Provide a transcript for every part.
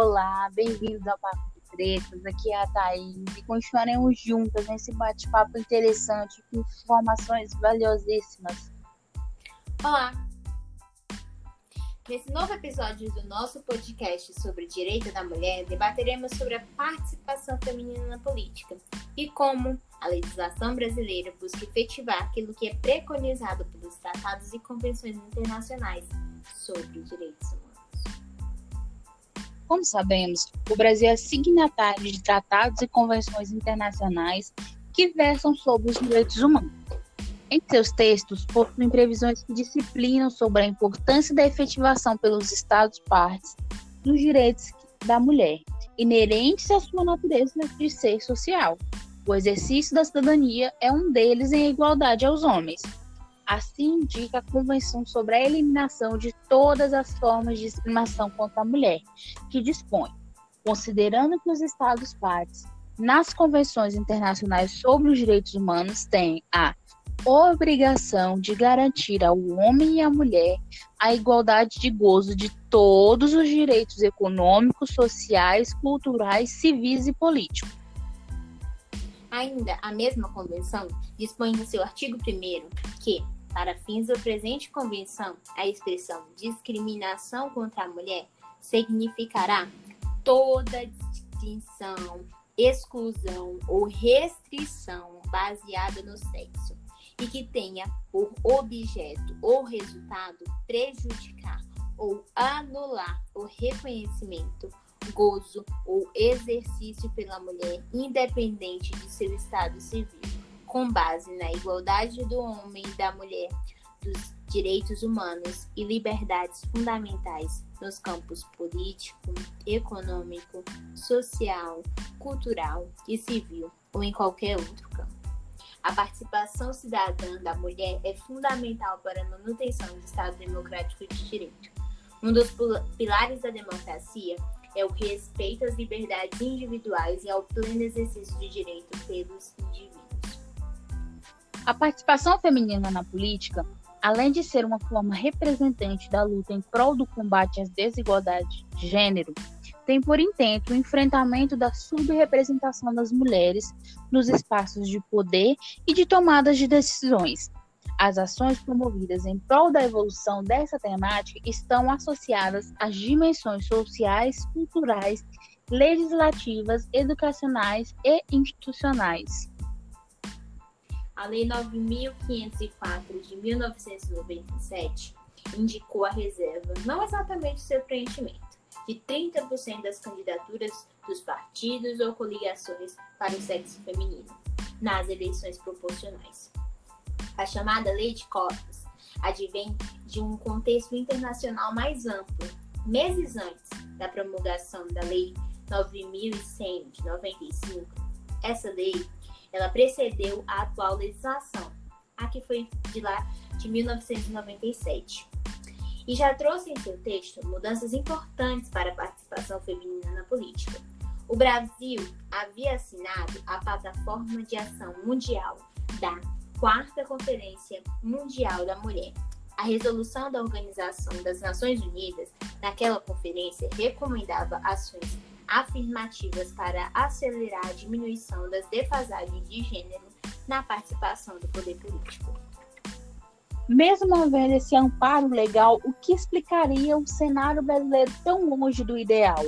Olá, bem-vindos ao Papo de Pretas. Aqui é a Thaís e continuaremos juntas nesse bate-papo interessante com informações valiosíssimas. Olá! Nesse novo episódio do nosso podcast sobre direito da mulher, debateremos sobre a participação feminina na política e como a legislação brasileira busca efetivar aquilo que é preconizado pelos tratados e convenções internacionais sobre direitos humanos. Como sabemos, o Brasil é signatário de tratados e convenções internacionais que versam sobre os direitos humanos. Em seus textos, possuem previsões que disciplinam sobre a importância da efetivação pelos Estados-partes dos direitos da mulher, inerentes à sua natureza de ser social. O exercício da cidadania é um deles em igualdade aos homens, Assim indica a Convenção sobre a Eliminação de Todas as Formas de Discriminação contra a Mulher, que dispõe, considerando que os Estados-partes nas convenções internacionais sobre os direitos humanos têm a obrigação de garantir ao homem e à mulher a igualdade de gozo de todos os direitos econômicos, sociais, culturais, civis e políticos. Ainda, a mesma convenção dispõe no seu artigo 1 que para fins da presente convenção, a expressão discriminação contra a mulher significará toda distinção, exclusão ou restrição baseada no sexo e que tenha por objeto ou resultado prejudicar ou anular o reconhecimento, gozo ou exercício pela mulher, independente de seu estado civil com base na igualdade do homem e da mulher, dos direitos humanos e liberdades fundamentais nos campos político, econômico, social, cultural e civil ou em qualquer outro campo. A participação cidadã da mulher é fundamental para a manutenção do Estado democrático de direito. Um dos pilares da democracia é o respeito às liberdades individuais e ao pleno exercício de direito pelos indivíduos. A participação feminina na política, além de ser uma forma representante da luta em prol do combate às desigualdades de gênero, tem por intento o enfrentamento da subrepresentação das mulheres nos espaços de poder e de tomadas de decisões. As ações promovidas em prol da evolução dessa temática estão associadas às dimensões sociais, culturais, legislativas, educacionais e institucionais. A Lei 9.504 de 1997 indicou a reserva, não exatamente seu preenchimento, de 30% das candidaturas dos partidos ou coligações para o sexo feminino nas eleições proporcionais. A chamada Lei de Cotas advém de um contexto internacional mais amplo. Meses antes da promulgação da Lei 9.100 de 95, essa lei ela precedeu a atual legislação, a que foi de lá de 1997. E já trouxe em seu texto mudanças importantes para a participação feminina na política. O Brasil havia assinado a Plataforma de Ação Mundial da Quarta Conferência Mundial da Mulher. A resolução da Organização das Nações Unidas naquela conferência recomendava ações afirmativas para acelerar a diminuição das defasagens de gênero na participação do poder político. Mesmo havendo esse amparo legal, o que explicaria o cenário brasileiro tão longe do ideal?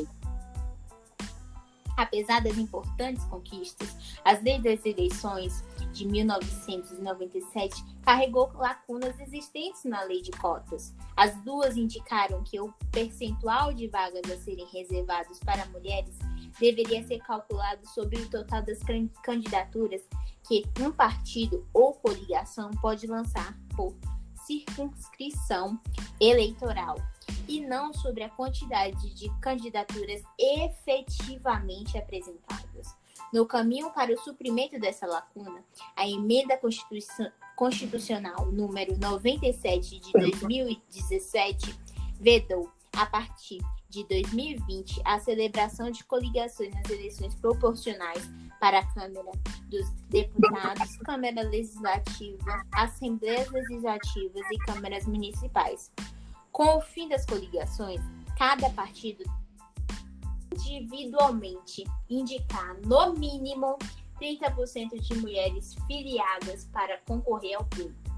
Apesar das importantes conquistas, as leis das eleições de 1997 carregou lacunas existentes na lei de cotas. As duas indicaram que o percentual de vagas a serem reservados para mulheres deveria ser calculado sobre o total das candidaturas que um partido ou coligação pode lançar por circunscrição eleitoral e não sobre a quantidade de candidaturas efetivamente apresentadas. No caminho para o suprimento dessa lacuna, a emenda constitucional número 97 de 2017 vedou, a partir de 2020, a celebração de coligações nas eleições proporcionais para a Câmara dos Deputados, Câmara Legislativa, Assembleias Legislativas e Câmaras Municipais. Com o fim das coligações, cada partido individualmente indicar, no mínimo, 30% de mulheres filiadas para concorrer ao pleito.